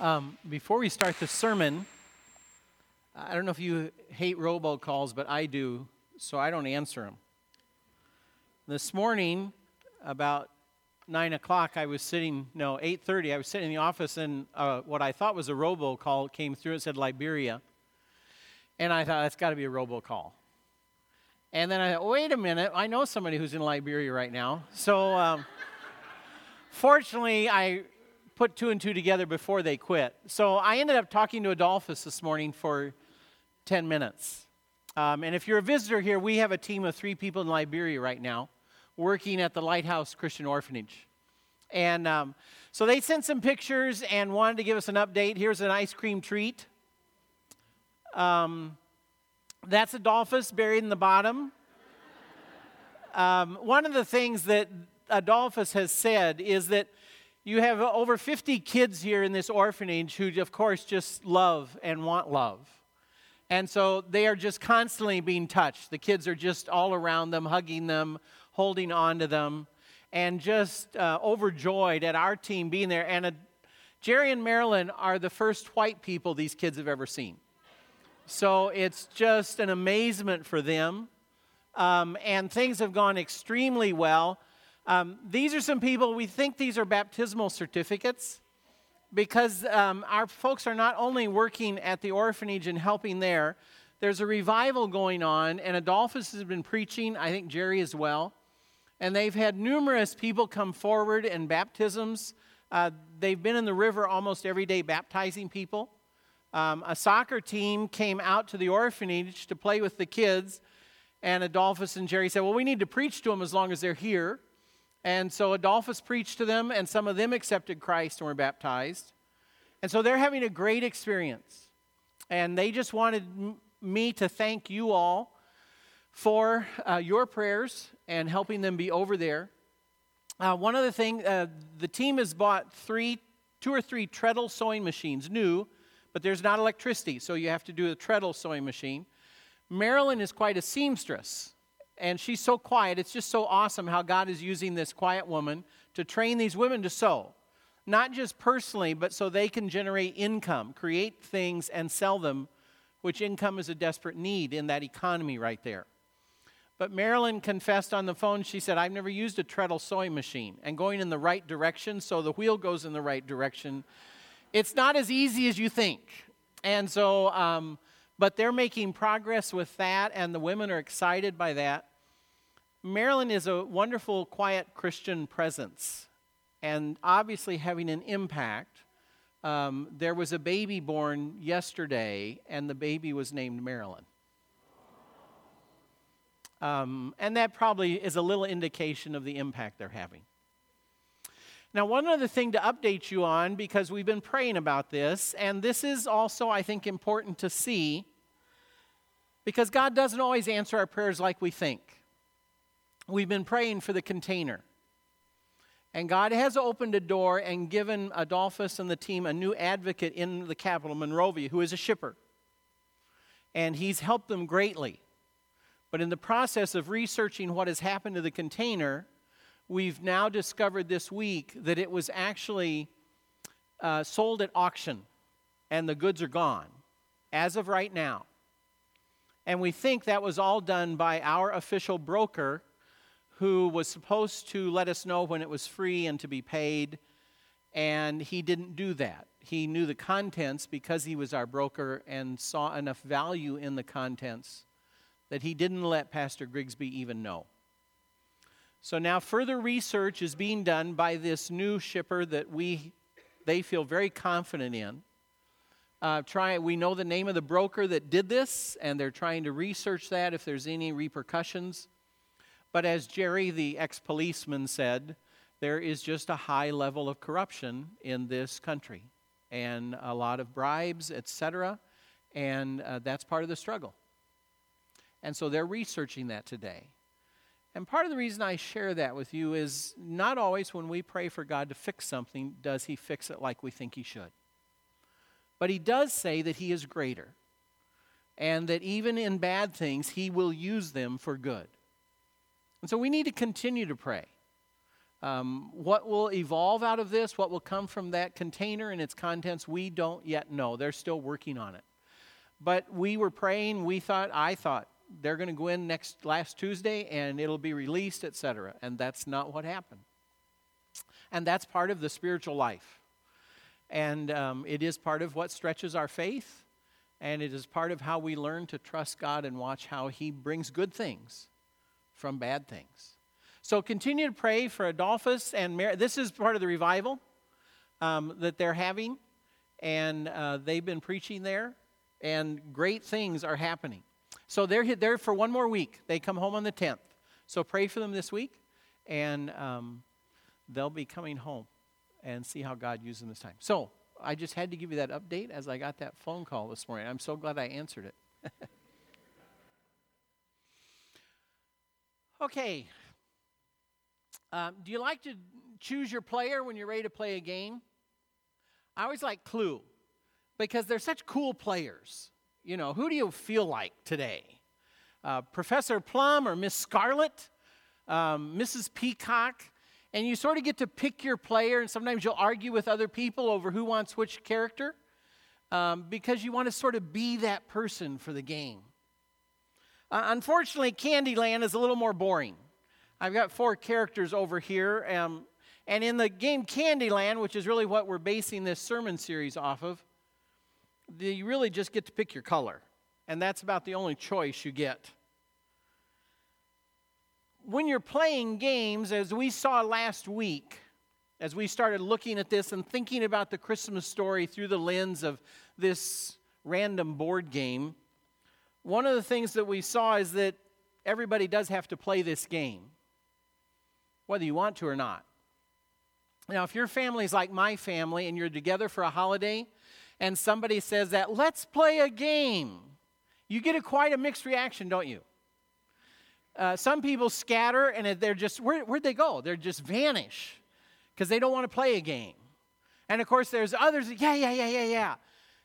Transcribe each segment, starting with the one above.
Um, before we start the sermon, I don't know if you hate robocalls, but I do, so I don't answer them. This morning, about nine o'clock, I was sitting. No, eight thirty. I was sitting in the office, and uh, what I thought was a robocall came through. It said Liberia, and I thought that's got to be a robocall. And then I thought, wait a minute, I know somebody who's in Liberia right now. So, um, fortunately, I put two and two together before they quit. So I ended up talking to Adolphus this morning for 10 minutes. Um, and if you're a visitor here, we have a team of three people in Liberia right now working at the Lighthouse Christian Orphanage. And um, so they sent some pictures and wanted to give us an update. Here's an ice cream treat. Um, that's Adolphus buried in the bottom. Um, one of the things that Adolphus has said is that you have over 50 kids here in this orphanage who, of course, just love and want love. And so they are just constantly being touched. The kids are just all around them, hugging them, holding on to them, and just uh, overjoyed at our team being there. And uh, Jerry and Marilyn are the first white people these kids have ever seen. So it's just an amazement for them. Um, and things have gone extremely well. Um, these are some people, we think these are baptismal certificates because um, our folks are not only working at the orphanage and helping there, there's a revival going on, and Adolphus has been preaching, I think Jerry as well. And they've had numerous people come forward in baptisms. Uh, they've been in the river almost every day baptizing people. Um, a soccer team came out to the orphanage to play with the kids, and Adolphus and Jerry said, Well, we need to preach to them as long as they're here. And so Adolphus preached to them, and some of them accepted Christ and were baptized. And so they're having a great experience. And they just wanted me to thank you all for uh, your prayers and helping them be over there. Uh, one other thing, uh, the team has bought three, two or three treadle sewing machines, new, but there's not electricity, so you have to do a treadle sewing machine. Marilyn is quite a seamstress and she's so quiet. It's just so awesome how God is using this quiet woman to train these women to sew. Not just personally, but so they can generate income, create things, and sell them, which income is a desperate need in that economy right there. But Marilyn confessed on the phone, she said, I've never used a treadle sewing machine. And going in the right direction, so the wheel goes in the right direction, it's not as easy as you think. And so, um, but they're making progress with that, and the women are excited by that. Marilyn is a wonderful, quiet Christian presence and obviously having an impact. Um, there was a baby born yesterday, and the baby was named Marilyn. Um, and that probably is a little indication of the impact they're having. Now, one other thing to update you on, because we've been praying about this, and this is also, I think, important to see, because God doesn't always answer our prayers like we think we've been praying for the container. And God has opened a door and given Adolphus and the team a new advocate in the capital, Monrovia, who is a shipper. And he's helped them greatly. But in the process of researching what has happened to the container, we've now discovered this week that it was actually uh, sold at auction and the goods are gone as of right now. And we think that was all done by our official broker who was supposed to let us know when it was free and to be paid, and he didn't do that. He knew the contents because he was our broker and saw enough value in the contents that he didn't let Pastor Grigsby even know. So now further research is being done by this new shipper that we they feel very confident in. Uh, try, we know the name of the broker that did this, and they're trying to research that if there's any repercussions. But as Jerry, the ex policeman, said, there is just a high level of corruption in this country and a lot of bribes, etc. And uh, that's part of the struggle. And so they're researching that today. And part of the reason I share that with you is not always when we pray for God to fix something does He fix it like we think He should. But He does say that He is greater and that even in bad things, He will use them for good. And so we need to continue to pray Um, what will evolve out of this, what will come from that container and its contents, we don't yet know. They're still working on it. But we were praying, we thought, I thought, they're going to go in next last Tuesday and it'll be released, etc. And that's not what happened. And that's part of the spiritual life. And um, it is part of what stretches our faith. And it is part of how we learn to trust God and watch how He brings good things from bad things. So continue to pray for Adolphus and Mary. This is part of the revival um, that they're having. And uh, they've been preaching there. And great things are happening. So they're there for one more week. They come home on the 10th. So pray for them this week. And um, they'll be coming home and see how God uses them this time. So I just had to give you that update as I got that phone call this morning. I'm so glad I answered it. okay. Um, do you like to choose your player when you're ready to play a game? I always like Clue because they're such cool players. You know, who do you feel like today? Uh, Professor Plum or Miss Scarlet, um, Mrs. Peacock? and you sort of get to pick your player, and sometimes you'll argue with other people over who wants which character um, because you want to sort of be that person for the game. Uh, unfortunately, Candyland is a little more boring. I've got four characters over here, um, and in the game Candyland, which is really what we're basing this sermon series off of, you really just get to pick your color, and that's about the only choice you get when you're playing games, as we saw last week, as we started looking at this and thinking about the Christmas story through the lens of this random board game, one of the things that we saw is that everybody does have to play this game, whether you want to or not. Now, if your family is like my family and you're together for a holiday and somebody says that, let's play a game, you get a quite a mixed reaction, don't you? Uh, some people scatter and they're just, where, where'd they go? They're just vanish because they don't want to play a game. And of course, there's others, yeah, yeah, yeah, yeah, yeah.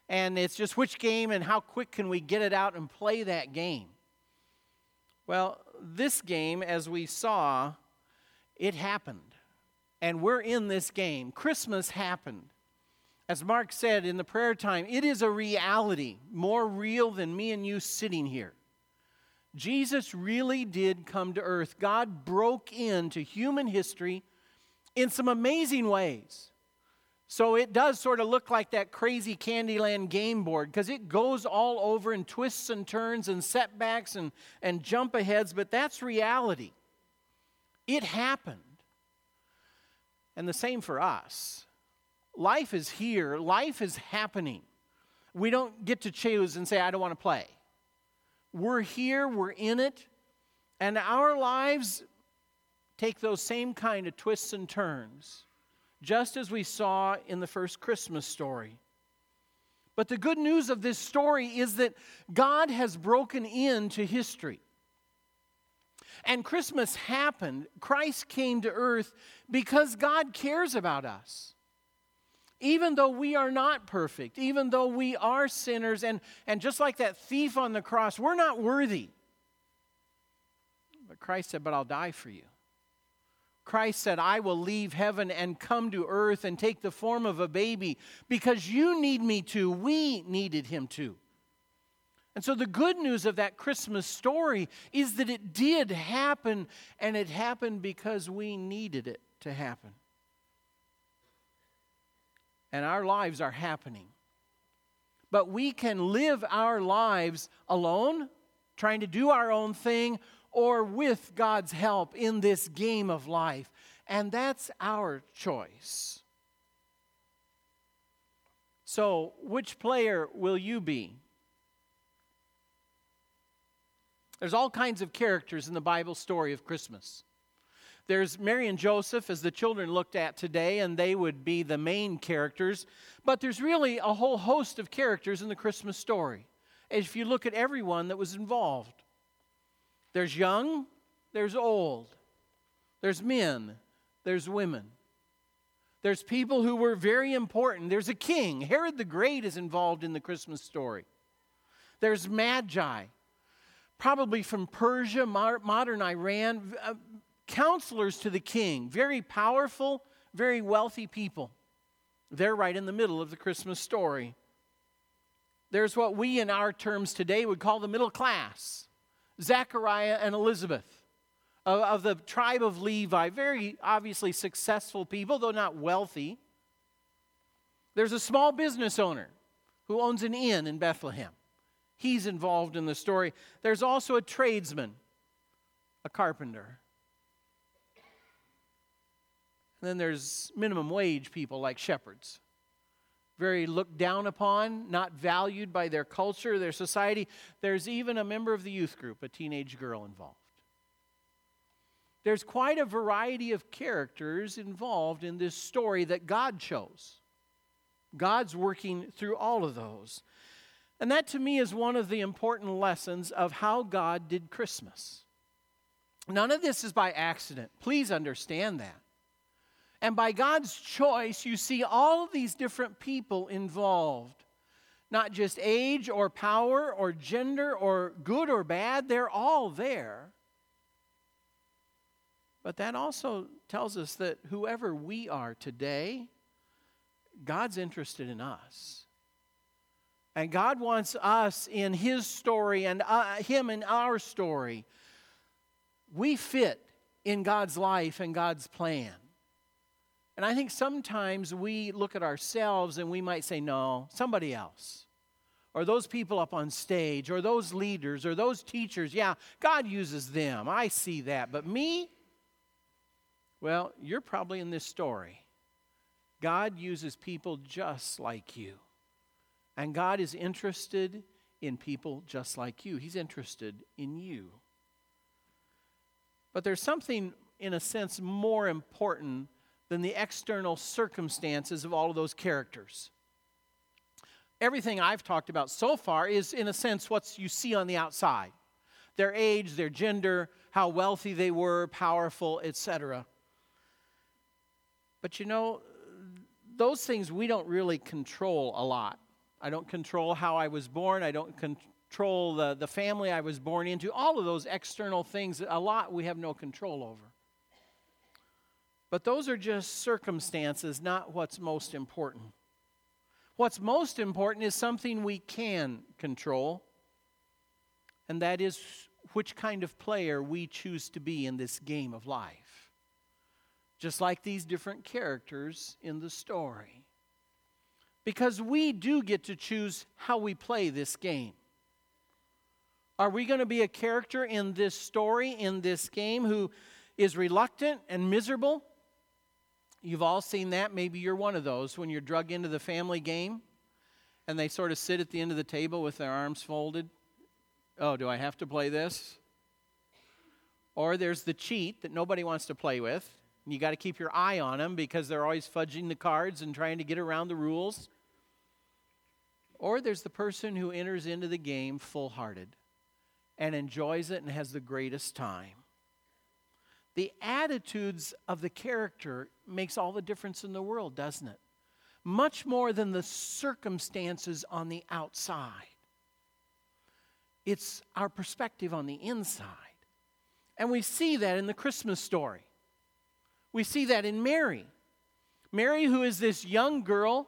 And it's just which game and how quick can we get it out and play that game? Well, this game, as we saw, it happened. And we're in this game. Christmas happened. As Mark said in the prayer time, it is a reality, more real than me and you sitting here. Jesus really did come to earth. God broke into human history in some amazing ways. So it does sort of look like that crazy Candyland game board because it goes all over and twists and turns and setbacks and, and jump aheads, but that's reality. It happened. And the same for us. Life is here, life is happening. We don't get to choose and say, I don't want to play. We're here, we're in it, and our lives take those same kind of twists and turns, just as we saw in the first Christmas story. But the good news of this story is that God has broken into history. And Christmas happened. Christ came to earth because God cares about us even though we are not perfect, even though we are sinners, and, and just like that thief on the cross, we're not worthy. But Christ said, But I'll die for you. Christ said, I will leave heaven and come to earth and take the form of a baby because you need me to. We needed him to. And so, the good news of that Christmas story is that it did happen, and it happened because we needed it to happen and our lives are happening. But we can live our lives alone, trying to do our own thing, or with God's help in this game of life. And that's our choice. So, which player will you be? There's all kinds of characters in the Bible story of Christmas. There's Mary and Joseph, as the children looked at today, and they would be the main characters. But there's really a whole host of characters in the Christmas story, if you look at everyone that was involved. There's young, there's old, there's men, there's women. There's people who were very important. There's a king. Herod the Great is involved in the Christmas story. There's magi, probably from Persia, modern Iran, uh, counselors to the king, very powerful, very wealthy people. They're right in the middle of the Christmas story. There's what we, in our terms today, would call the middle class Zechariah and Elizabeth of, of the tribe of Levi, very obviously successful people, though not wealthy. There's a small business owner who owns an inn in Bethlehem. He's involved in the story. There's also a tradesman, a carpenter. And then there's minimum wage people like shepherds very looked down upon, not valued by their culture, their society. There's even a member of the youth group, a teenage girl involved. There's quite a variety of characters involved in this story that God chose. God's working through all of those. And that to me is one of the important lessons of how God did Christmas. None of this is by accident. Please understand that. And by God's choice, you see all these different people involved. Not just age or power or gender or good or bad, they're all there. But that also tells us that whoever we are today, God's interested in us. And God wants us in His story and uh, Him in our story. We fit in God's life and God's plan. And I think sometimes we look at ourselves and we might say, no, somebody else. Or those people up on stage, or those leaders, or those teachers. Yeah, God uses them. I see that. But me? Well, you're probably in this story. God uses people just like you. And God is interested in people just like you. He's interested in you. But there's something, in a sense, more important than the external circumstances of all of those characters. Everything I've talked about so far is, in a sense, what you see on the outside their age, their gender, how wealthy they were, powerful, etc. But you know, those things we don't really control a lot. I don't control how I was born, I don't control the, the family I was born into. All of those external things, a lot we have no control over. But those are just circumstances, not what's most important. What's most important is something we can control, and that is which kind of player we choose to be in this game of life. Just like these different characters in the story. Because we do get to choose how we play this game. Are we going to be a character in this story, in this game, who is reluctant and miserable? You've all seen that. Maybe you're one of those when you're drug into the family game and they sort of sit at the end of the table with their arms folded. Oh, do I have to play this? Or there's the cheat that nobody wants to play with. And you got to keep your eye on them because they're always fudging the cards and trying to get around the rules. Or there's the person who enters into the game full hearted and enjoys it and has the greatest time the attitudes of the character makes all the difference in the world, doesn't it? Much more than the circumstances on the outside. It's our perspective on the inside. And we see that in the Christmas story. We see that in Mary. Mary, who is this young girl,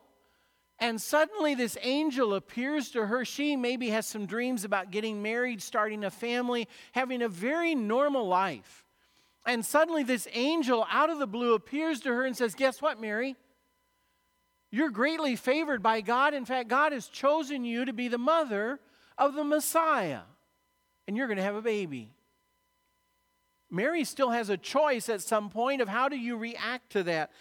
and suddenly this angel appears to her. She maybe has some dreams about getting married, starting a family, having a very normal life. And suddenly, this angel out of the blue appears to her and says, Guess what, Mary? You're greatly favored by God. In fact, God has chosen you to be the mother of the Messiah, and you're going to have a baby. Mary still has a choice at some point of how do you react to that.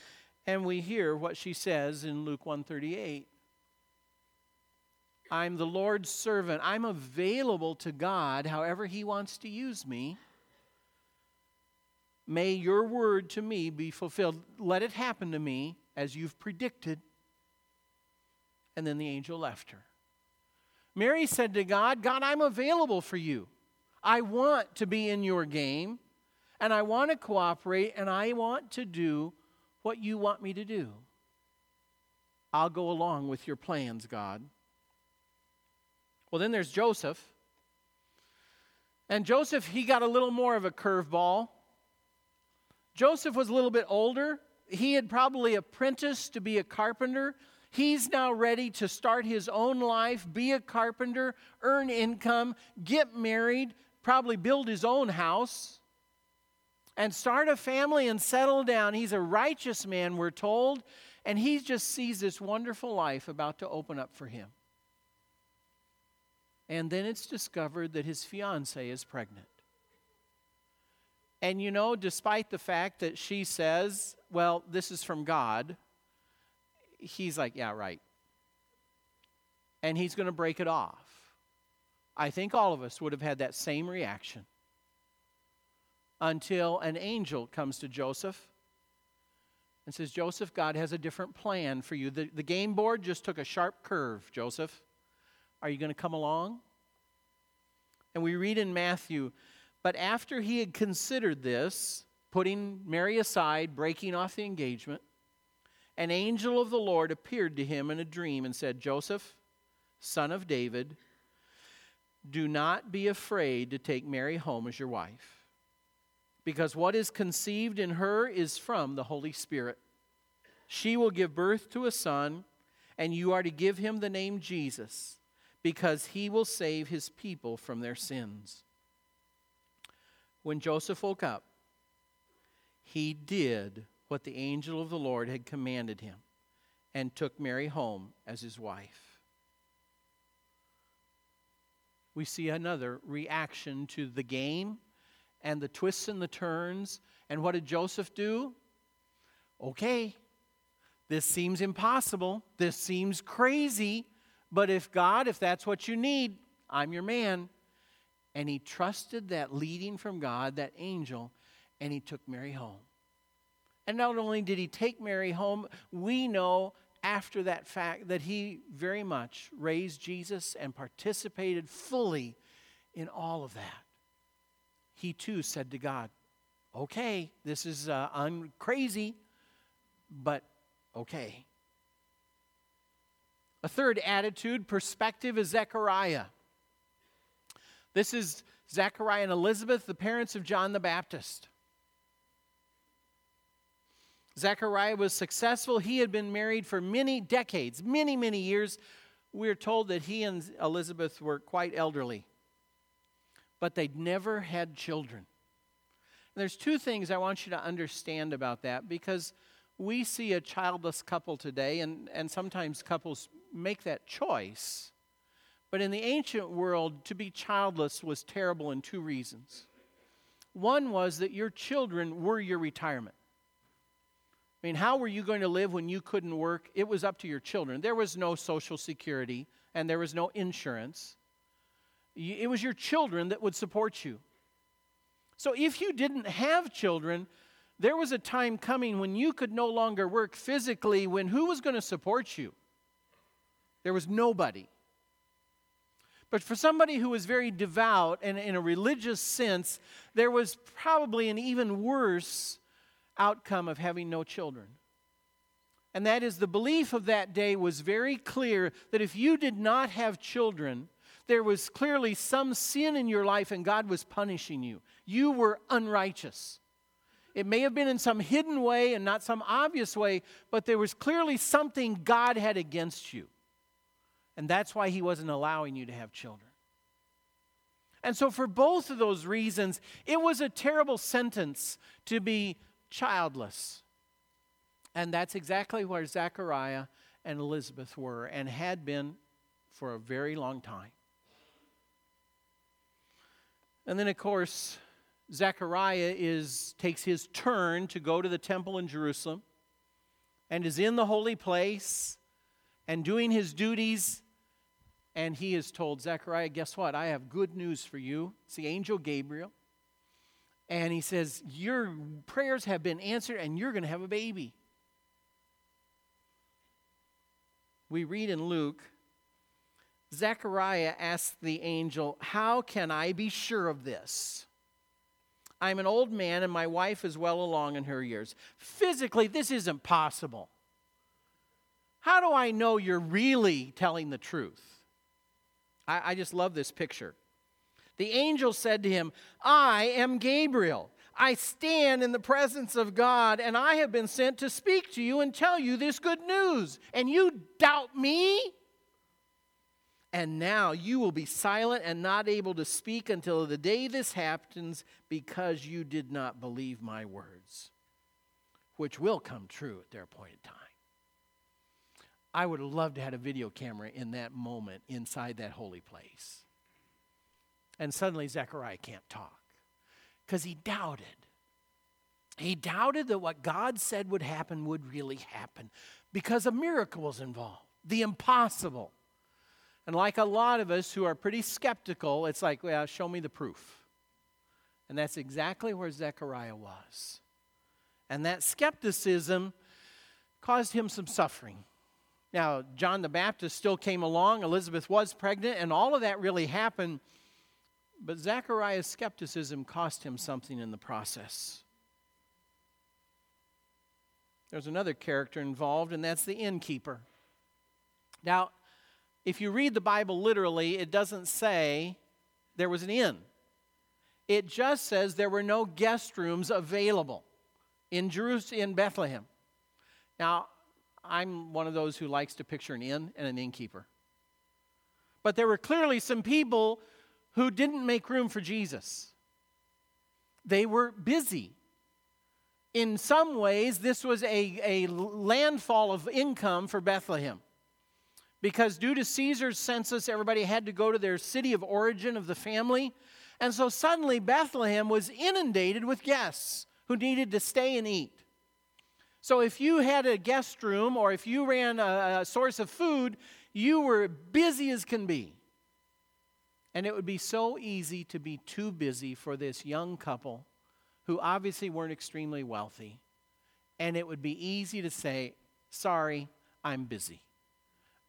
And we hear what she says in Luke 138. I'm the Lord's servant. I'm available to God however he wants to use me. May your word to me be fulfilled. Let it happen to me as you've predicted. And then the angel left her. Mary said to God, God, I'm available for you. I want to be in your game, and I want to cooperate, and I want to do what you want me to do. I'll go along with your plans, God. Well, then there's Joseph. And Joseph, he got a little more of a curveball. Joseph was a little bit older. He had probably apprenticed to be a carpenter. He's now ready to start his own life, be a carpenter, earn income, get married, probably build his own house, and start a family and settle down. He's a righteous man, we're told, and he just sees this wonderful life about to open up for him. And then it's discovered that his fiancee is pregnant. And you know, despite the fact that she says, well, this is from God, he's like, yeah, right. And he's going to break it off. I think all of us would have had that same reaction until an angel comes to Joseph and says, Joseph, God has a different plan for you. The, the game board just took a sharp curve, Joseph. Are you going to come along? And we read in Matthew, but after he had considered this, putting Mary aside, breaking off the engagement, an angel of the Lord appeared to him in a dream and said, Joseph, son of David, do not be afraid to take Mary home as your wife, because what is conceived in her is from the Holy Spirit. She will give birth to a son, and you are to give him the name Jesus, because he will save his people from their sins. When Joseph woke up, he did what the angel of the Lord had commanded him and took Mary home as his wife. We see another reaction to the game and the twists and the turns. And what did Joseph do? Okay, this seems impossible. This seems crazy. But if God, if that's what you need, I'm your man. And he trusted that leading from God, that angel, and he took Mary home. And not only did he take Mary home, we know after that fact that he very much raised Jesus and participated fully in all of that. He too said to God, Okay, this is uh, un- crazy, but okay. A third attitude, perspective, is Zechariah. This is Zechariah and Elizabeth, the parents of John the Baptist. Zechariah was successful. He had been married for many decades, many, many years. We're told that he and Elizabeth were quite elderly, but they'd never had children. And there's two things I want you to understand about that because we see a childless couple today, and, and sometimes couples make that choice. But in the ancient world, to be childless was terrible in two reasons. One was that your children were your retirement. I mean, how were you going to live when you couldn't work? It was up to your children. There was no Social Security and there was no insurance. It was your children that would support you. So if you didn't have children, there was a time coming when you could no longer work physically, when who was going to support you? There was nobody. But for somebody who was very devout and in a religious sense, there was probably an even worse outcome of having no children. And that is the belief of that day was very clear that if you did not have children, there was clearly some sin in your life and God was punishing you. You were unrighteous. It may have been in some hidden way and not some obvious way, but there was clearly something God had against you. And that's why He wasn't allowing you to have children. And so, for both of those reasons, it was a terrible sentence to be childless. And that's exactly where Zechariah and Elizabeth were and had been for a very long time. And then, of course, Zechariah is, takes his turn to go to the temple in Jerusalem and is in the holy place and doing his duties. And he is told, Zechariah, guess what? I have good news for you. It's the angel Gabriel. And he says, Your prayers have been answered, and you're going to have a baby. We read in Luke, Zechariah asked the angel, How can I be sure of this? I'm an old man, and my wife is well along in her years. Physically, this isn't possible. How do I know you're really telling the truth? I, I just love this picture. The angel said to him, I am Gabriel. I stand in the presence of God, and I have been sent to speak to you and tell you this good news. And you doubt me? And now you will be silent and not able to speak until the day this happens because you did not believe my words, which will come true at their appointed time. I would have loved to have a video camera in that moment inside that holy place. And suddenly Zechariah can't talk because he doubted. He doubted that what God said would happen would really happen because a miracle was involved, the impossible. And like a lot of us who are pretty skeptical, it's like, well, show me the proof. And that's exactly where Zechariah was. And that skepticism caused him some suffering. Now, John the Baptist still came along, Elizabeth was pregnant, and all of that really happened. But Zechariah's skepticism cost him something in the process. There's another character involved, and that's the innkeeper. Now, if you read the Bible literally, it doesn't say there was an inn. It just says there were no guest rooms available in Jerusalem, in Bethlehem. Now, I'm one of those who likes to picture an inn and an innkeeper. But there were clearly some people who didn't make room for Jesus. They were busy. In some ways, this was a, a landfall of income for Bethlehem. Because due to Caesar's census, everybody had to go to their city of origin of the family. And so suddenly Bethlehem was inundated with guests who needed to stay and eat. So if you had a guest room or if you ran a, a source of food, you were busy as can be. And it would be so easy to be too busy for this young couple who obviously weren't extremely wealthy. And it would be easy to say, Sorry, I'm busy.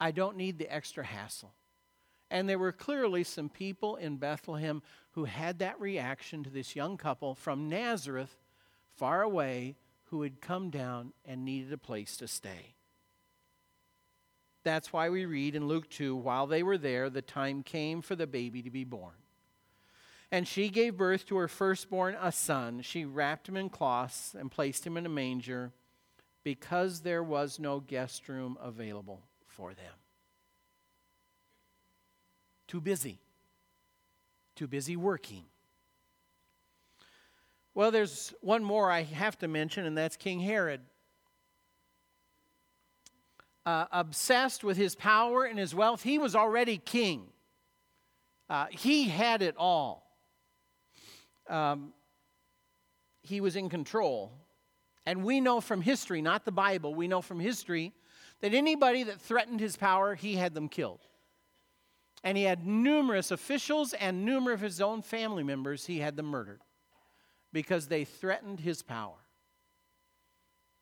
I don't need the extra hassle. And there were clearly some people in Bethlehem who had that reaction to this young couple from Nazareth, far away, who had come down and needed a place to stay. That's why we read in Luke 2 while they were there, the time came for the baby to be born. And she gave birth to her firstborn, a son. She wrapped him in cloths and placed him in a manger because there was no guest room available for them. Too busy. Too busy working. Well, there's one more I have to mention, and that's King Herod. Uh, obsessed with his power and his wealth, he was already king. Uh, he had it all. Um, he was in control. And we know from history, not the Bible, we know from history that anybody that threatened his power, he had them killed. And he had numerous officials and numerous of his own family members, he had them murdered because they threatened his power.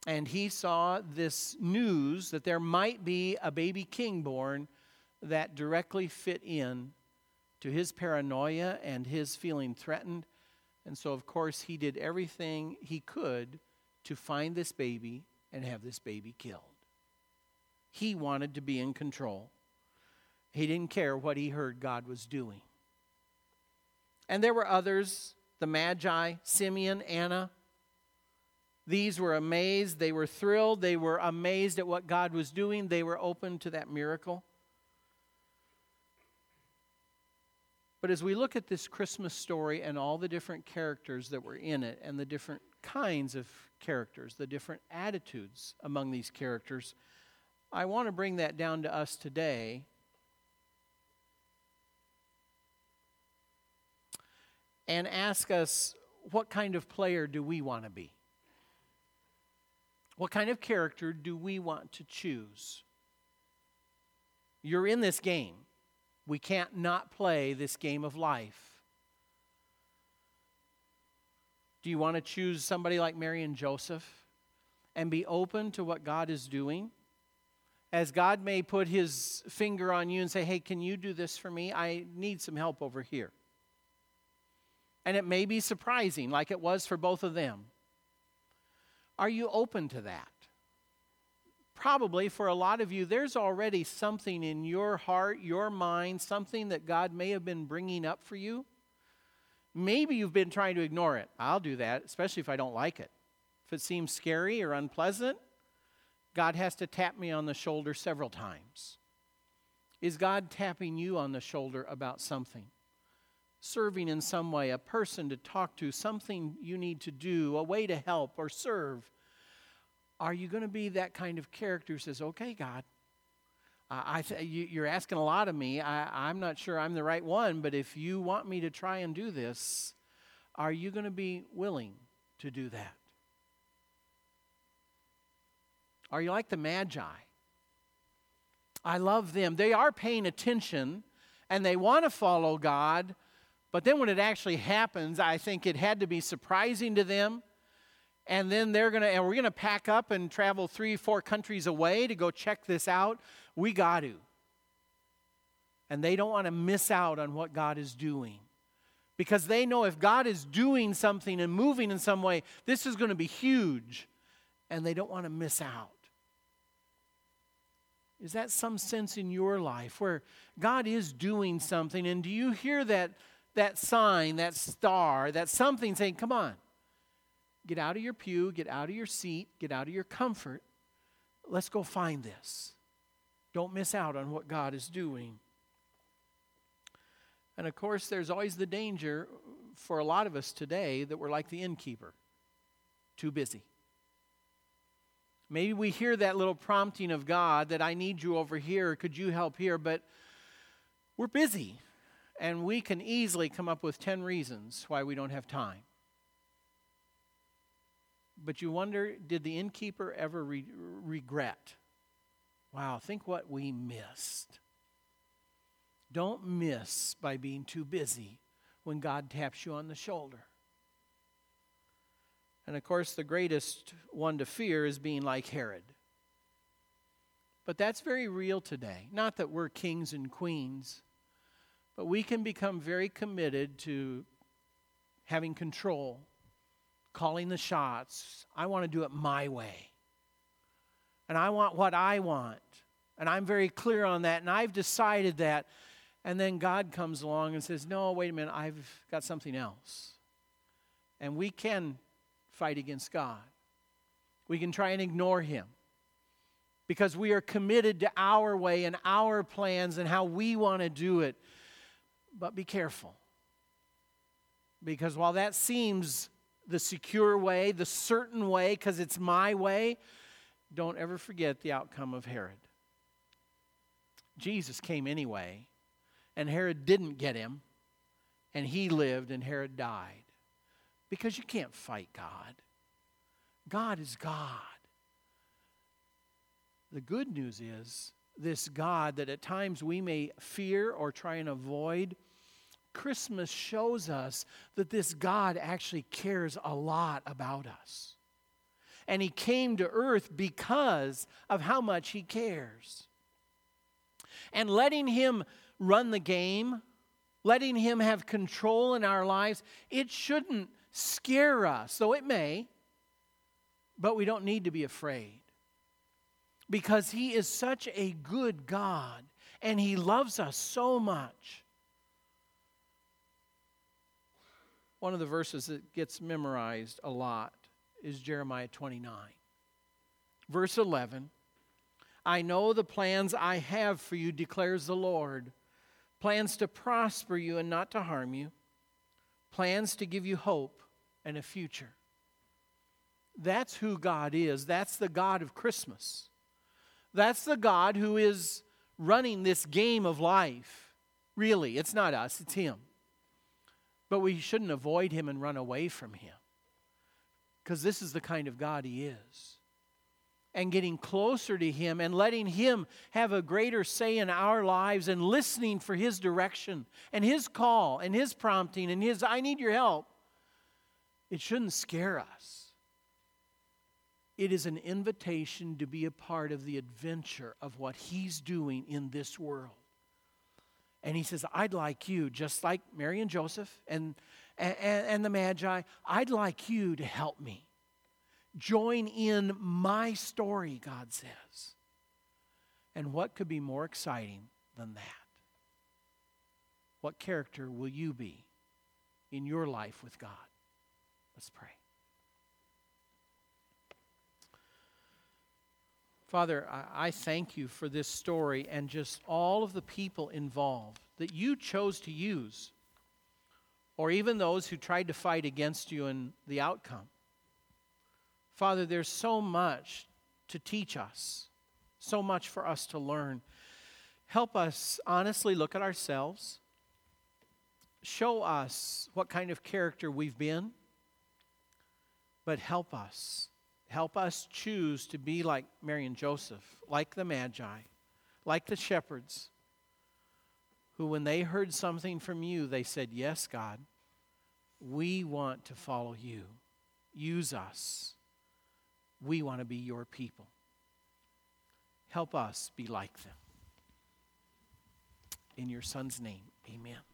And he saw this news that there might be a baby king born that directly fit in to his paranoia and his feeling threatened. And so, of course, he did everything he could to find this baby and have this baby killed. He wanted to be in control. He didn't care what he heard God was doing. And there were others the Magi, Simeon, Anna. These were amazed. They were thrilled. They were amazed at what God was doing. They were open to that miracle. But as we look at this Christmas story and all the different characters that were in it, and the different kinds of characters, the different attitudes among these characters, I want to bring that down to us today and ask us what kind of player do we want to be? What kind of character do we want to choose? You're in this game. We can't not play this game of life. Do you want to choose somebody like Mary and Joseph and be open to what God is doing? As God may put his finger on you and say, Hey, can you do this for me? I need some help over here. And it may be surprising, like it was for both of them. Are you open to that? Probably for a lot of you, there's already something in your heart, your mind, something that God may have been bringing up for you. Maybe you've been trying to ignore it. I'll do that, especially if I don't like it. If it seems scary or unpleasant, God has to tap me on the shoulder several times. Is God tapping you on the shoulder about something? Serving in some way, a person to talk to, something you need to do, a way to help or serve. Are you going to be that kind of character who says, okay, God, I th- you're asking a lot of me. I, I'm not sure I'm the right one, but if you want me to try and do this, are you going to be willing to do that? Are you like the Magi? I love them. They are paying attention and they want to follow God, but then when it actually happens, I think it had to be surprising to them. And then they're going to, and we're going to pack up and travel three, four countries away to go check this out. We got to. And they don't want to miss out on what God is doing. Because they know if God is doing something and moving in some way, this is going to be huge. And they don't want to miss out. Is that some sense in your life where God is doing something? And do you hear that, that sign, that star, that something saying, Come on, get out of your pew, get out of your seat, get out of your comfort. Let's go find this. Don't miss out on what God is doing. And of course, there's always the danger for a lot of us today that we're like the innkeeper, too busy. Maybe we hear that little prompting of God that I need you over here, could you help here? But we're busy, and we can easily come up with 10 reasons why we don't have time. But you wonder did the innkeeper ever re- regret Wow, think what we missed. Don't miss by being too busy when God taps you on the shoulder. And of course, the greatest one to fear is being like Herod. But that's very real today. Not that we're kings and queens, but we can become very committed to having control, calling the shots. I want to do it my way and I want what I want. And I'm very clear on that, and I've decided that. And then God comes along and says, No, wait a minute, I've got something else. And we can fight against God. We can try and ignore Him because we are committed to our way and our plans and how we want to do it. But be careful. Because while that seems the secure way, the certain way, because it's my way, don't ever forget the outcome of Herod. Jesus came anyway, and Herod didn't get him, and he lived, and Herod died. Because you can't fight God. God is God. The good news is this God that at times we may fear or try and avoid. Christmas shows us that this God actually cares a lot about us and he came to earth because of how much he cares. And letting him run the game, letting him have control in our lives, it shouldn't scare us, though it may, but we don't need to be afraid. Because he is such a good God and he loves us so much. One of the verses that gets memorized a lot is Jeremiah 29. Verse 11 I know the plans I have for you, declares the Lord plans to prosper you and not to harm you, plans to give you hope and a future. That's who God is. That's the God of Christmas. That's the God who is running this game of life. Really, it's not us, it's Him. But we shouldn't avoid Him and run away from Him because this is the kind of God He is. And getting closer to Him and letting Him have a greater say in our lives and listening for His direction and His call and His prompting and His, I need your help, it shouldn't scare us. It is an invitation to be a part of the adventure of what He's doing in this world. And He says, I'd like you, just like Mary and Joseph and and, and the Magi, I'd like you to help me. Join in my story, God says. And what could be more exciting than that? What character will you be in your life with God. Let's pray. Father, I, I thank you for this story and just all of the people involved that you chose to use, or even those who tried to fight against you in the outcome. Father, there's so much to teach us, so much for us to learn. Help us honestly look at ourselves. Show us what kind of character we've been, but help us. Help us choose to be like Mary and Joseph, like the Magi, like the shepherds, who, when they heard something from you, they said, Yes, God, we want to follow you. Use us. We want to be your people. Help us be like them. In your Son's name, amen.